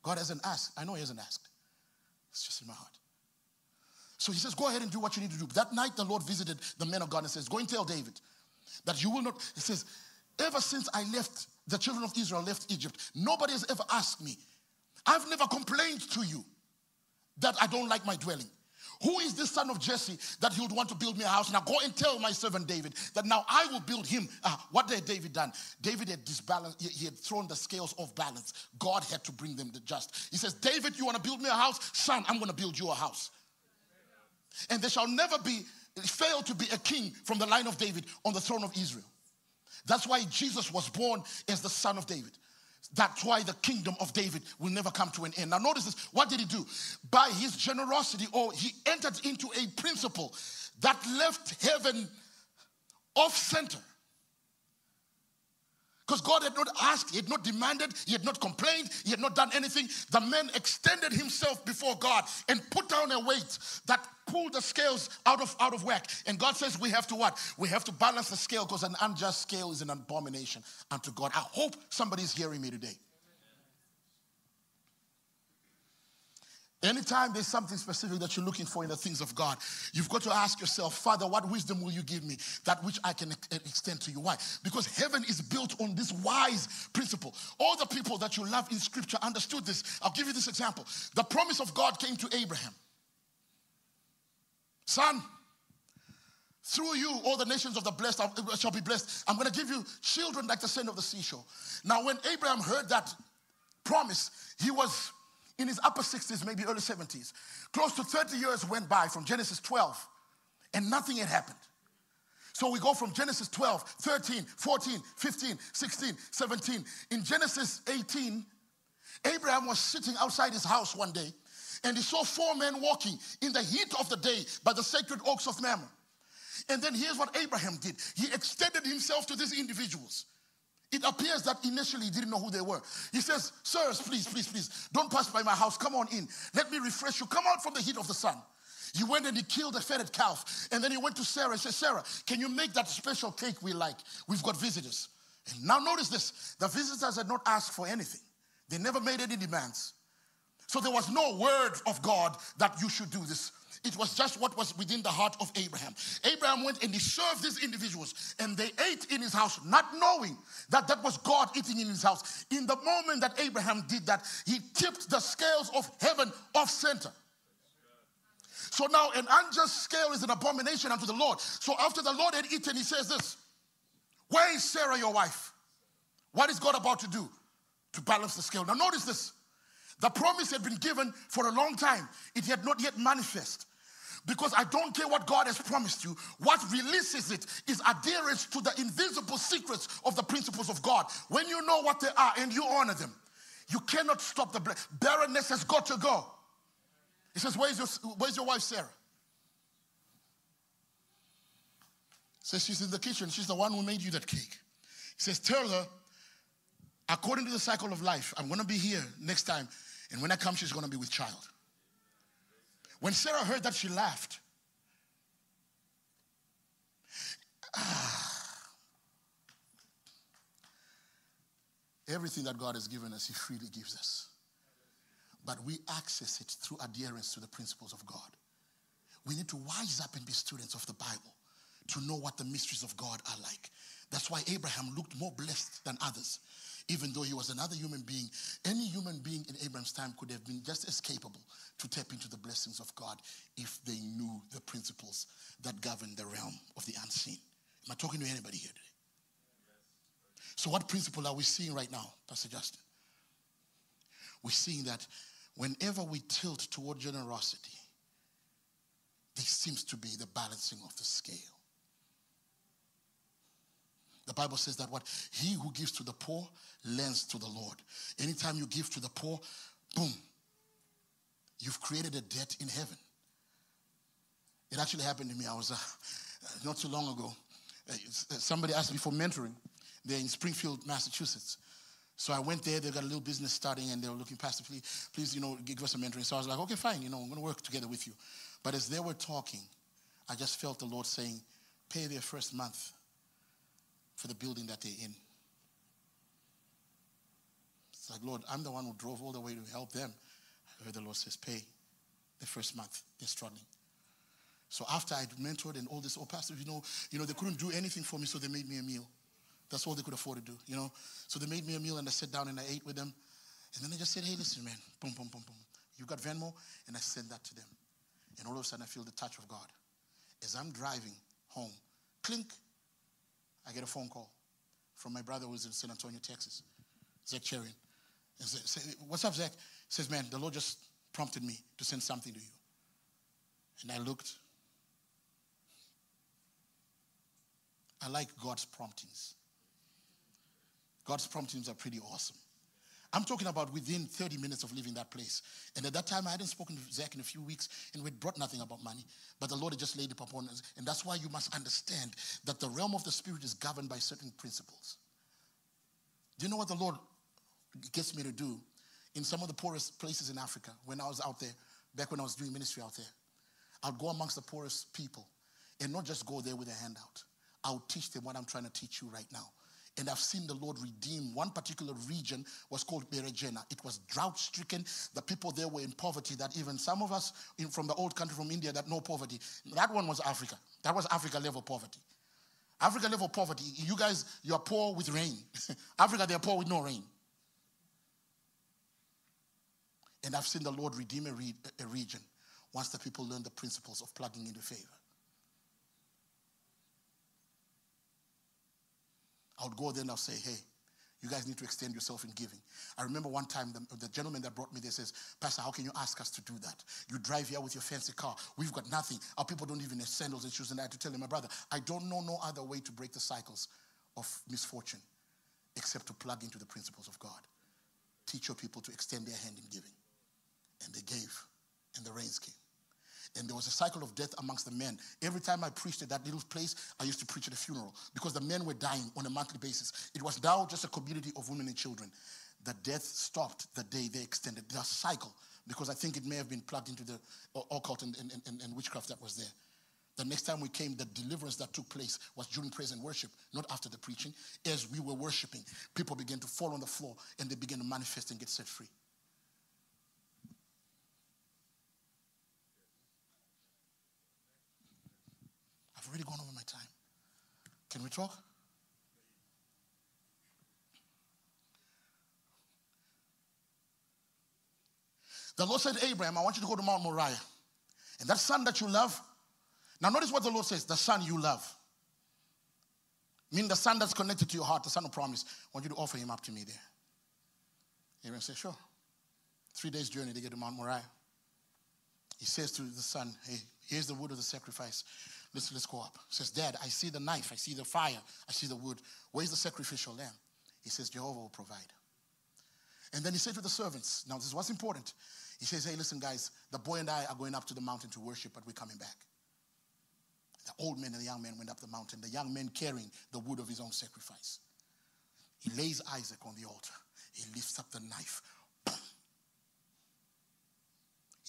God hasn't asked. I know he hasn't asked. It's just in my heart. So he says, Go ahead and do what you need to do. That night, the Lord visited the men of God and says, Go and tell David that you will not. He says, Ever since I left, the children of Israel left Egypt, nobody has ever asked me. I've never complained to you that I don't like my dwelling. Who is this son of Jesse that he would want to build me a house? Now go and tell my servant David that now I will build him. Uh, what had David done? David had disbalanced, he, had thrown the scales off balance. God had to bring them the just. He says, David, you want to build me a house? Son, I'm going to build you a house. And there shall never be, fail to be a king from the line of David on the throne of Israel. That's why Jesus was born as the son of David. That's why the kingdom of David will never come to an end. Now, notice this. What did he do? By his generosity, or he entered into a principle that left heaven off center. Because God had not asked, He had not demanded, He had not complained, He had not done anything. The man extended himself before God and put down a weight that pulled the scales out of, out of whack. And God says we have to what? We have to balance the scale because an unjust scale is an abomination unto God. I hope somebody's hearing me today. Anytime there's something specific that you're looking for in the things of God, you've got to ask yourself, Father, what wisdom will you give me? That which I can extend to you. Why? Because heaven is built on this wise principle. All the people that you love in scripture understood this. I'll give you this example. The promise of God came to Abraham Son, through you, all the nations of the blessed uh, shall be blessed. I'm going to give you children like the sand of the seashore. Now, when Abraham heard that promise, he was in his upper 60s, maybe early 70s. Close to 30 years went by from Genesis 12, and nothing had happened. So we go from Genesis 12, 13, 14, 15, 16, 17. In Genesis 18, Abraham was sitting outside his house one day, and he saw four men walking in the heat of the day by the sacred oaks of Mamre. And then here's what Abraham did he extended himself to these individuals. It appears that initially he didn't know who they were. He says, Sirs, please, please, please, don't pass by my house. Come on in. Let me refresh you. Come out from the heat of the sun. He went and he killed a fatted calf. And then he went to Sarah and said, Sarah, can you make that special cake we like? We've got visitors. And now notice this the visitors had not asked for anything, they never made any demands. So there was no word of God that you should do this. It was just what was within the heart of Abraham. Abraham went and he served these individuals, and they ate in his house, not knowing that that was God eating in his house. In the moment that Abraham did that, he tipped the scales of heaven off center. So now an unjust scale is an abomination unto the Lord. So after the Lord had eaten, he says this Where is Sarah, your wife? What is God about to do to balance the scale? Now, notice this. The promise had been given for a long time, it had not yet manifest. Because I don't care what God has promised you. What releases it is adherence to the invisible secrets of the principles of God. When you know what they are and you honor them, you cannot stop the barrenness has got to go. He says, Where's your, where's your wife, Sarah? Says she's in the kitchen. She's the one who made you that cake. He says, Tell her, according to the cycle of life, I'm going to be here next time. And when I come, she's going to be with child. When Sarah heard that, she laughed. Ah. Everything that God has given us, He freely gives us. But we access it through adherence to the principles of God. We need to wise up and be students of the Bible to know what the mysteries of God are like. That's why Abraham looked more blessed than others even though he was another human being. Any human being in Abraham's time could have been just as capable to tap into the blessings of God if they knew the principles that govern the realm of the unseen. Am I talking to anybody here today? So, what principle are we seeing right now, Pastor Justin? We're seeing that whenever we tilt toward generosity, there seems to be the balancing of the scale. The Bible says that what he who gives to the poor lends to the Lord. Anytime you give to the poor, boom, you've created a debt in heaven. It actually happened to me. I was uh, not too long ago. Uh, somebody asked me for mentoring. They're in Springfield, Massachusetts. So I went there. They got a little business starting, and they were looking, Pastor, please, please, you know, give us a mentoring. So I was like, okay, fine. You know, I'm going to work together with you. But as they were talking, I just felt the Lord saying, pay their first month for the building that they're in. It's like, Lord, I'm the one who drove all the way to help them. I heard the Lord says, pay the first month. They're struggling. So after I'd mentored and all this, oh, Pastor, you know, you know, they couldn't do anything for me, so they made me a meal. That's all they could afford to do, you know. So they made me a meal and I sat down and I ate with them. And then they just said, hey, listen, man, boom, boom, boom, boom. You got Venmo? And I sent that to them. And all of a sudden I feel the touch of God. As I'm driving home, clink, I get a phone call from my brother who's in San Antonio, Texas, Zach say, What's up, Zach? He says, Man, the Lord just prompted me to send something to you. And I looked. I like God's promptings. God's promptings are pretty awesome. I'm talking about within 30 minutes of leaving that place. And at that time, I hadn't spoken to Zach in a few weeks, and we'd brought nothing about money. But the Lord had just laid it upon us. And that's why you must understand that the realm of the Spirit is governed by certain principles. Do you know what the Lord gets me to do in some of the poorest places in Africa when I was out there, back when I was doing ministry out there? I'd go amongst the poorest people and not just go there with a handout. I'll teach them what I'm trying to teach you right now. And I've seen the Lord redeem one particular region was called Beregena. It was drought stricken. The people there were in poverty that even some of us in, from the old country from India that know poverty. That one was Africa. That was Africa level poverty. Africa level poverty. You guys, you're poor with rain. Africa, they're poor with no rain. And I've seen the Lord redeem a, re- a region once the people learn the principles of plugging into favor. I would go there and I'll say, hey, you guys need to extend yourself in giving. I remember one time the, the, gentleman that brought me there says, Pastor, how can you ask us to do that? You drive here with your fancy car. We've got nothing. Our people don't even have sandals and shoes. And I had to tell him, my brother, I don't know no other way to break the cycles of misfortune except to plug into the principles of God. Teach your people to extend their hand in giving. And they gave, and the rains came and there was a cycle of death amongst the men. Every time I preached at that little place, I used to preach at a funeral because the men were dying on a monthly basis. It was now just a community of women and children. The death stopped the day they extended the cycle because I think it may have been plugged into the uh, occult and, and, and, and witchcraft that was there. The next time we came, the deliverance that took place was during praise and worship, not after the preaching. As we were worshiping, people began to fall on the floor and they began to manifest and get set free. I've already gone over my time. Can we talk? The Lord said, Abraham, I want you to go to Mount Moriah. And that son that you love, now notice what the Lord says the son you love. Mean the son that's connected to your heart, the son of promise. I want you to offer him up to me there. Abraham says, Sure. Three days' journey to get to Mount Moriah. He says to the son, Hey, here's the wood of the sacrifice. Let's, let's go up. He says, Dad, I see the knife, I see the fire, I see the wood. Where's the sacrificial lamb? He says, Jehovah will provide. And then he said to the servants, now this is what's important. He says, Hey, listen, guys, the boy and I are going up to the mountain to worship, but we're coming back. The old man and the young man went up the mountain, the young man carrying the wood of his own sacrifice. He lays Isaac on the altar. He lifts up the knife. Boom.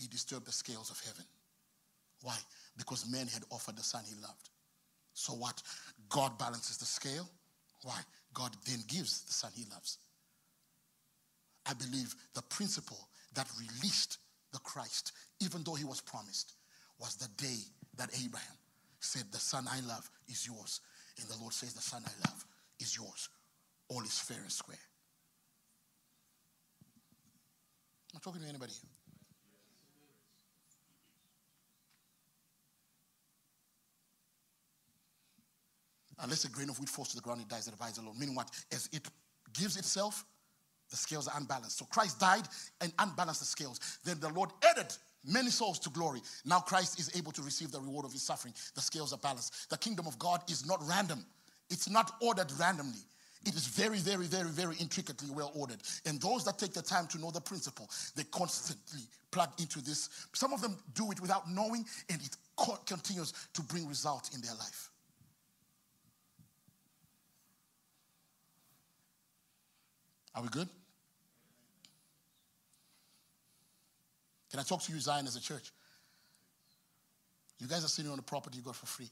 He disturbed the scales of heaven. Why? Because men had offered the son he loved. So what? God balances the scale. Why? God then gives the son he loves. I believe the principle that released the Christ, even though he was promised, was the day that Abraham said, The son I love is yours. And the Lord says, The son I love is yours. All is fair and square. I'm not talking to anybody here. Unless a grain of wheat falls to the ground, it dies, it abides alone. Meaning what? As it gives itself, the scales are unbalanced. So Christ died and unbalanced the scales. Then the Lord added many souls to glory. Now Christ is able to receive the reward of his suffering. The scales are balanced. The kingdom of God is not random, it's not ordered randomly. It is very, very, very, very intricately well ordered. And those that take the time to know the principle, they constantly plug into this. Some of them do it without knowing, and it continues to bring result in their life. Are we good? Can I talk to you, Zion, as a church? You guys are sitting on the property you got for free.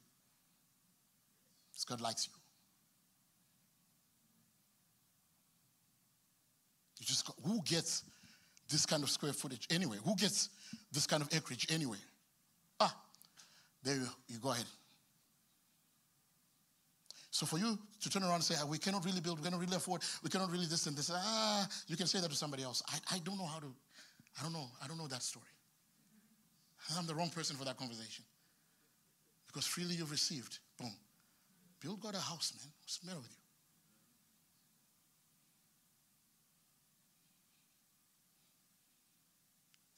God likes you. You just got, who gets this kind of square footage anyway? Who gets this kind of acreage anyway? Ah, there you, you go ahead. So for you to turn around and say, ah, we cannot really build, we cannot really afford, we cannot really this and this, ah, you can say that to somebody else. I, I don't know how to, I don't know, I don't know that story. I'm the wrong person for that conversation. Because freely you've received, boom. Build God a house, man. What's the matter with you?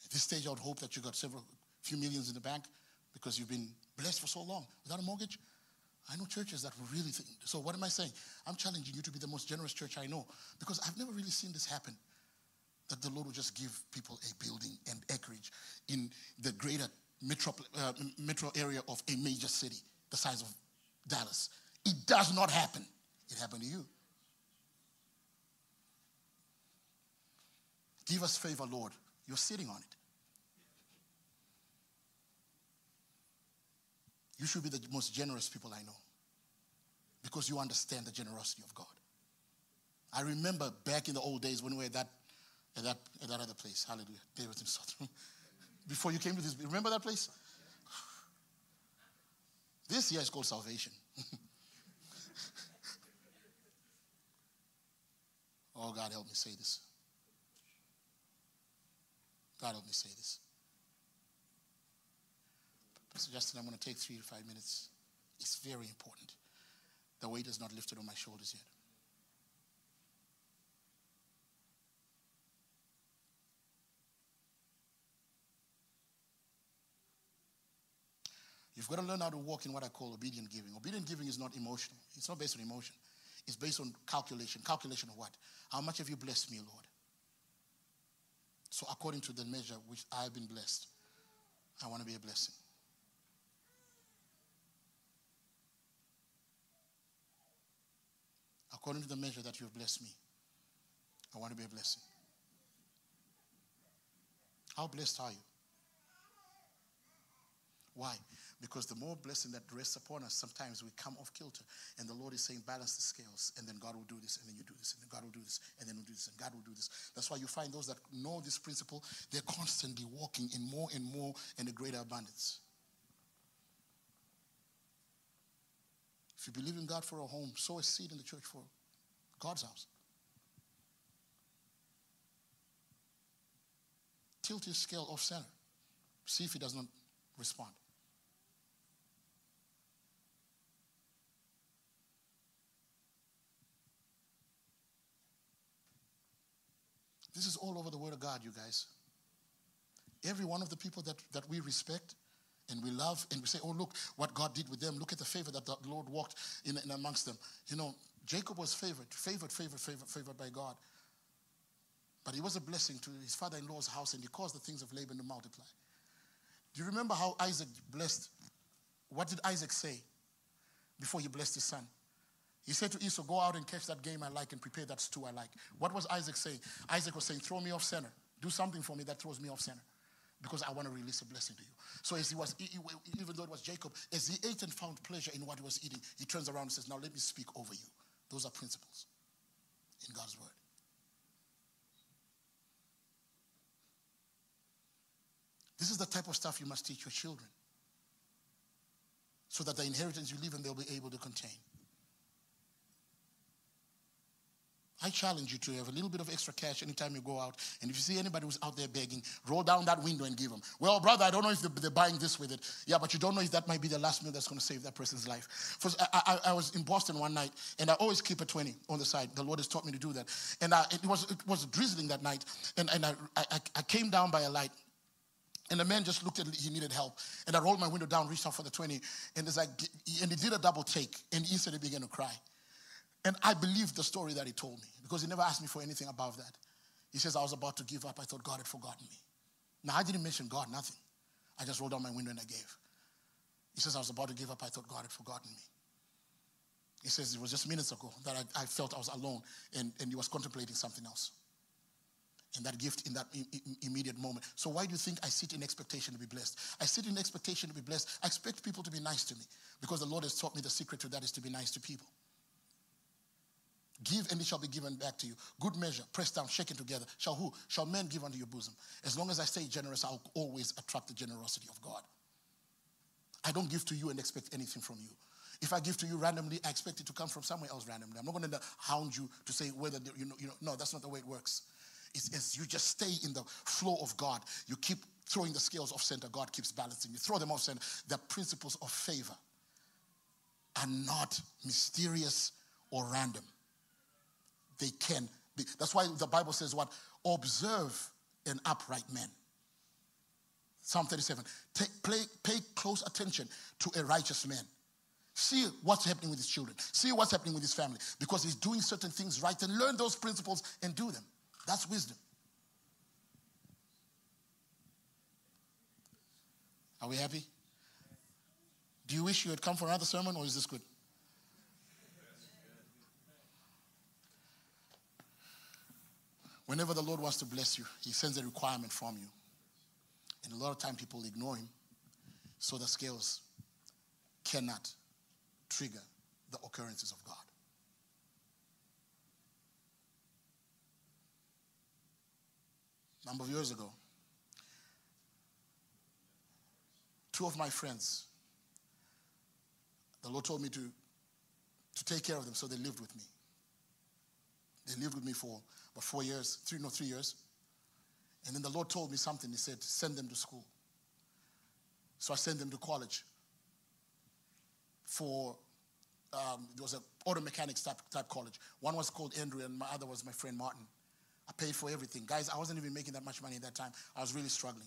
At this stage, I would hope that you got several, few millions in the bank because you've been blessed for so long without a mortgage. I know churches that really think. So, what am I saying? I'm challenging you to be the most generous church I know because I've never really seen this happen. That the Lord will just give people a building and acreage in the greater metro, uh, metro area of a major city the size of Dallas. It does not happen. It happened to you. Give us favor, Lord. You're sitting on it. You should be the most generous people I know because you understand the generosity of God. I remember back in the old days when we were at that, at that, at that other place. Hallelujah. David Southern. Before you came to this, remember that place? This year is called salvation. oh, God, help me say this. God, help me say this. Justin, I'm going to take three to five minutes. It's very important. The weight is not lifted on my shoulders yet. You've got to learn how to walk in what I call obedient giving. Obedient giving is not emotional. It's not based on emotion. It's based on calculation. Calculation of what? How much have you blessed me, Lord? So according to the measure which I've been blessed, I want to be a blessing. According to the measure that you have blessed me. I want to be a blessing. How blessed are you? Why? Because the more blessing that rests upon us, sometimes we come off kilter. And the Lord is saying, balance the scales. And then God will do this, and then you do this, and then God will do this, and then we'll do this, and God will do this. That's why you find those that know this principle, they're constantly walking in more and more and a greater abundance. If you believe in God for a home, sow a seed in the church for God's house. Tilt his scale off center. See if he does not respond. This is all over the Word of God, you guys. Every one of the people that, that we respect, and we love and we say, oh, look what God did with them. Look at the favor that the Lord walked in, in amongst them. You know, Jacob was favored, favored, favored, favored, favored by God. But he was a blessing to his father in law's house and he caused the things of Laban to multiply. Do you remember how Isaac blessed? What did Isaac say before he blessed his son? He said to Esau, Go out and catch that game I like and prepare that stew I like. What was Isaac saying? Isaac was saying, Throw me off center. Do something for me that throws me off center. Because I want to release a blessing to you. So as he was, even though it was Jacob, as he ate and found pleasure in what he was eating, he turns around and says, Now let me speak over you. Those are principles in God's word. This is the type of stuff you must teach your children so that the inheritance you leave them, they'll be able to contain. I challenge you to have a little bit of extra cash anytime you go out. And if you see anybody who's out there begging, roll down that window and give them. Well, brother, I don't know if they're buying this with it. Yeah, but you don't know if that might be the last meal that's going to save that person's life. First, I, I, I, was in Boston one night, and I always keep a 20 on the side. The Lord has taught me to do that. And I, it, was, it was drizzling that night, and, and I, I, I came down by a light. And the man just looked at he needed help. And I rolled my window down, reached out for the 20, and, it's like, and he did a double take, and he instantly began to cry. And I believed the story that he told me because he never asked me for anything above that. He says, I was about to give up. I thought God had forgotten me. Now, I didn't mention God, nothing. I just rolled down my window and I gave. He says, I was about to give up. I thought God had forgotten me. He says, it was just minutes ago that I, I felt I was alone and, and he was contemplating something else. And that gift in that immediate moment. So, why do you think I sit in expectation to be blessed? I sit in expectation to be blessed. I expect people to be nice to me because the Lord has taught me the secret to that is to be nice to people. Give and it shall be given back to you. Good measure, pressed down, shaken together. Shall who? Shall men give unto your bosom? As long as I stay generous, I'll always attract the generosity of God. I don't give to you and expect anything from you. If I give to you randomly, I expect it to come from somewhere else randomly. I'm not going to hound you to say whether you know, you know. No, that's not the way it works. It's, it's you just stay in the flow of God. You keep throwing the scales off center. God keeps balancing. You throw them off center. The principles of favor are not mysterious or random they can be. That's why the Bible says what? Observe an upright man. Psalm 37. Take, play, pay close attention to a righteous man. See what's happening with his children. See what's happening with his family. Because he's doing certain things right and learn those principles and do them. That's wisdom. Are we happy? Do you wish you had come for another sermon or is this good? Whenever the Lord wants to bless you, He sends a requirement from you. And a lot of time people ignore Him, so the scales cannot trigger the occurrences of God. A number of years ago, two of my friends, the Lord told me to, to take care of them, so they lived with me. They lived with me for about four years, three, no, three years. And then the Lord told me something. He said, send them to school. So I sent them to college for, um, there was an auto mechanics type, type college. One was called Andrew and my other was my friend Martin. I paid for everything. Guys, I wasn't even making that much money at that time. I was really struggling.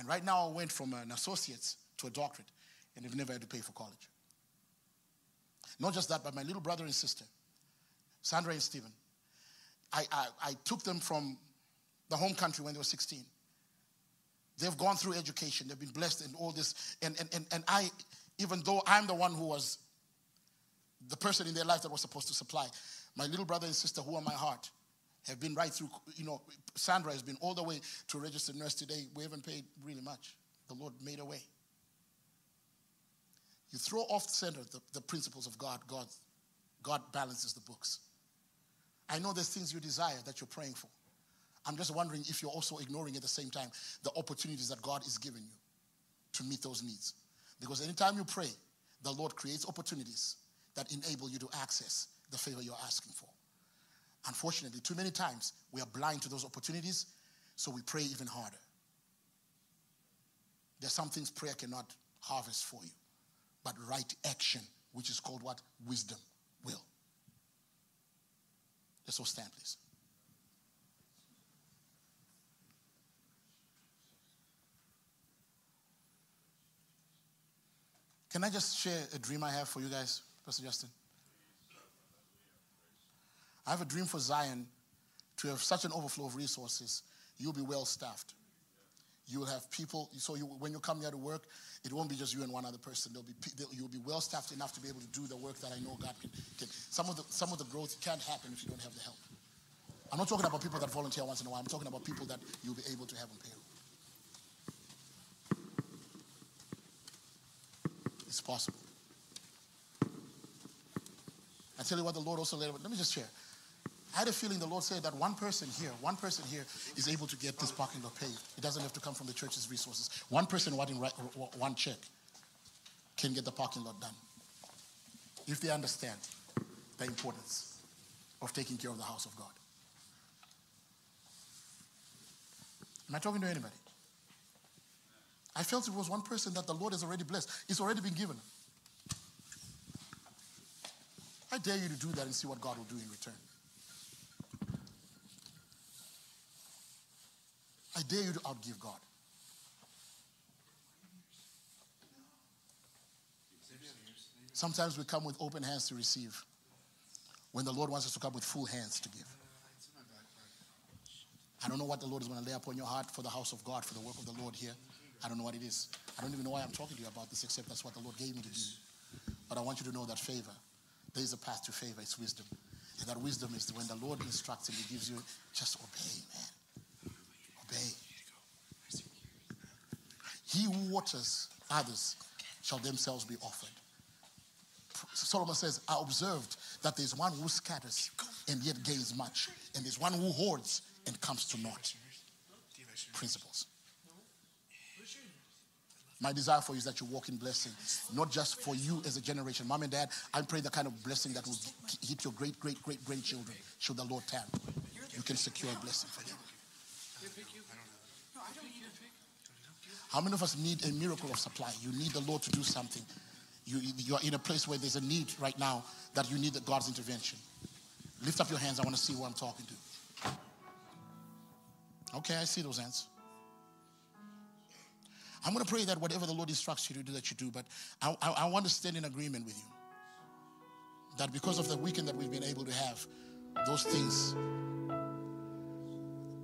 And right now I went from an associate's to a doctorate and I've never had to pay for college. Not just that, but my little brother and sister, Sandra and Stephen, I, I, I took them from the home country when they were 16. They've gone through education, they've been blessed in all this. And, and, and, and I, even though I'm the one who was the person in their life that was supposed to supply, my little brother and sister who are my heart have been right through, you know, Sandra has been all the way to registered nurse today. We haven't paid really much. The Lord made a way. You throw off center the, the principles of God, God, God balances the books. I know there's things you desire that you're praying for. I'm just wondering if you're also ignoring at the same time the opportunities that God is giving you to meet those needs. Because anytime you pray, the Lord creates opportunities that enable you to access the favor you're asking for. Unfortunately, too many times we are blind to those opportunities, so we pray even harder. There's some things prayer cannot harvest for you but right action, which is called what? Wisdom will. Let's all stand, please. Can I just share a dream I have for you guys, Pastor Justin? I have a dream for Zion to have such an overflow of resources, you'll be well staffed. You will have people, so you, when you come here to work, it won't be just you and one other person. There'll be, you'll be well staffed enough to be able to do the work that I know God can. can. Some, of the, some of the growth can't happen if you don't have the help. I'm not talking about people that volunteer once in a while. I'm talking about people that you'll be able to have on payroll. It's possible. I tell you what the Lord also let, let me just share. I had a feeling the Lord said that one person here, one person here is able to get this parking lot paved. It doesn't have to come from the church's resources. One person writing one check can get the parking lot done. If they understand the importance of taking care of the house of God. Am I talking to anybody? I felt it was one person that the Lord has already blessed. It's already been given. I dare you to do that and see what God will do in return. I dare you to outgive God. Sometimes we come with open hands to receive when the Lord wants us to come with full hands to give. I don't know what the Lord is going to lay upon your heart for the house of God, for the work of the Lord here. I don't know what it is. I don't even know why I'm talking to you about this, except that's what the Lord gave me to do. But I want you to know that favor, there is a path to favor, it's wisdom. And that wisdom is when the Lord instructs and He gives you, just obey, man. Obey. He who watches others shall themselves be offered. Solomon says, I observed that there's one who scatters and yet gains much, and there's one who hoards and comes to naught. Principles. My desire for you is that you walk in blessing, not just for you as a generation. Mom and dad, I pray the kind of blessing that will hit your great, great, great grandchildren should the Lord tarry. You can secure a blessing for them. How many of us need a miracle of supply? You need the Lord to do something. You, you are in a place where there's a need right now that you need God's intervention. Lift up your hands. I want to see who I'm talking to. Okay, I see those hands. I'm going to pray that whatever the Lord instructs you to do, that you do. But I, I, I want to stand in agreement with you that because of the weekend that we've been able to have, those things,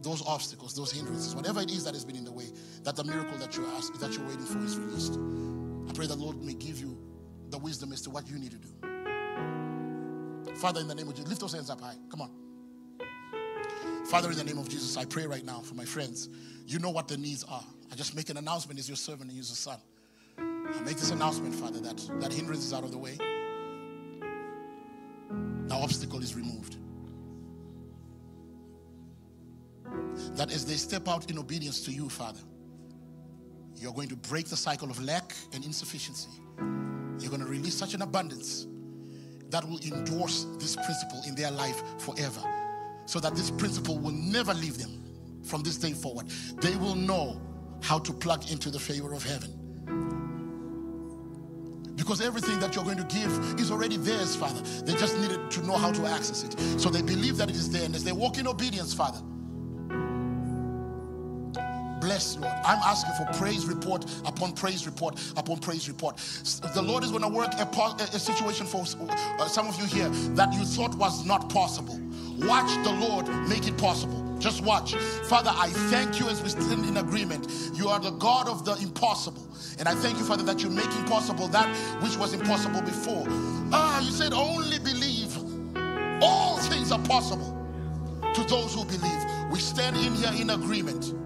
those obstacles, those hindrances, whatever it is that has been in the way, that the miracle that you're asking, that you're waiting for is released. I pray that the Lord may give you the wisdom as to what you need to do. Father, in the name of Jesus, lift those hands up high. Come on. Father, in the name of Jesus, I pray right now for my friends. You know what the needs are. I just make an announcement as your servant and as your son. I make this announcement, Father, that that hindrance is out of the way. The obstacle is removed. That as they step out in obedience to you, Father, you're going to break the cycle of lack and insufficiency. You're going to release such an abundance that will endorse this principle in their life forever. So that this principle will never leave them from this day forward. They will know how to plug into the favor of heaven. Because everything that you're going to give is already theirs, Father. They just needed to know how to access it. So they believe that it is there. And as they walk in obedience, Father, bless, Lord. I'm asking for praise report upon praise report upon praise report. The Lord is going to work a, a situation for uh, some of you here that you thought was not possible. Watch the Lord make it possible. Just watch. Father, I thank you as we stand in agreement. You are the God of the impossible. And I thank you, Father, that you're making possible that which was impossible before. Ah, you said only believe. All things are possible to those who believe. We stand in here in agreement.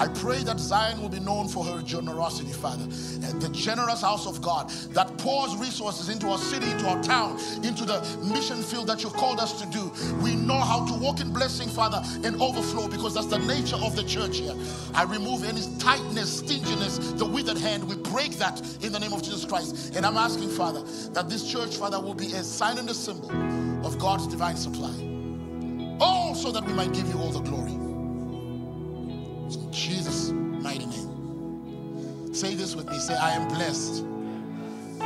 I pray that Zion will be known for her generosity, Father. And the generous house of God that pours resources into our city, into our town, into the mission field that you've called us to do. We know how to walk in blessing, Father, and overflow because that's the nature of the church here. I remove any tightness, stinginess, the withered hand. We break that in the name of Jesus Christ. And I'm asking, Father, that this church, Father, will be a sign and a symbol of God's divine supply. Oh, so that we might give you all the glory. In Jesus' mighty name. Say this with me. Say, I am blessed.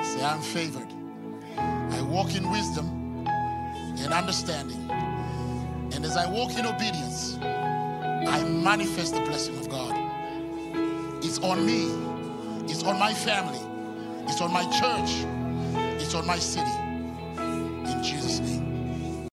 Say, I'm favored. I walk in wisdom and understanding. And as I walk in obedience, I manifest the blessing of God. It's on me, it's on my family, it's on my church, it's on my city. In Jesus' name.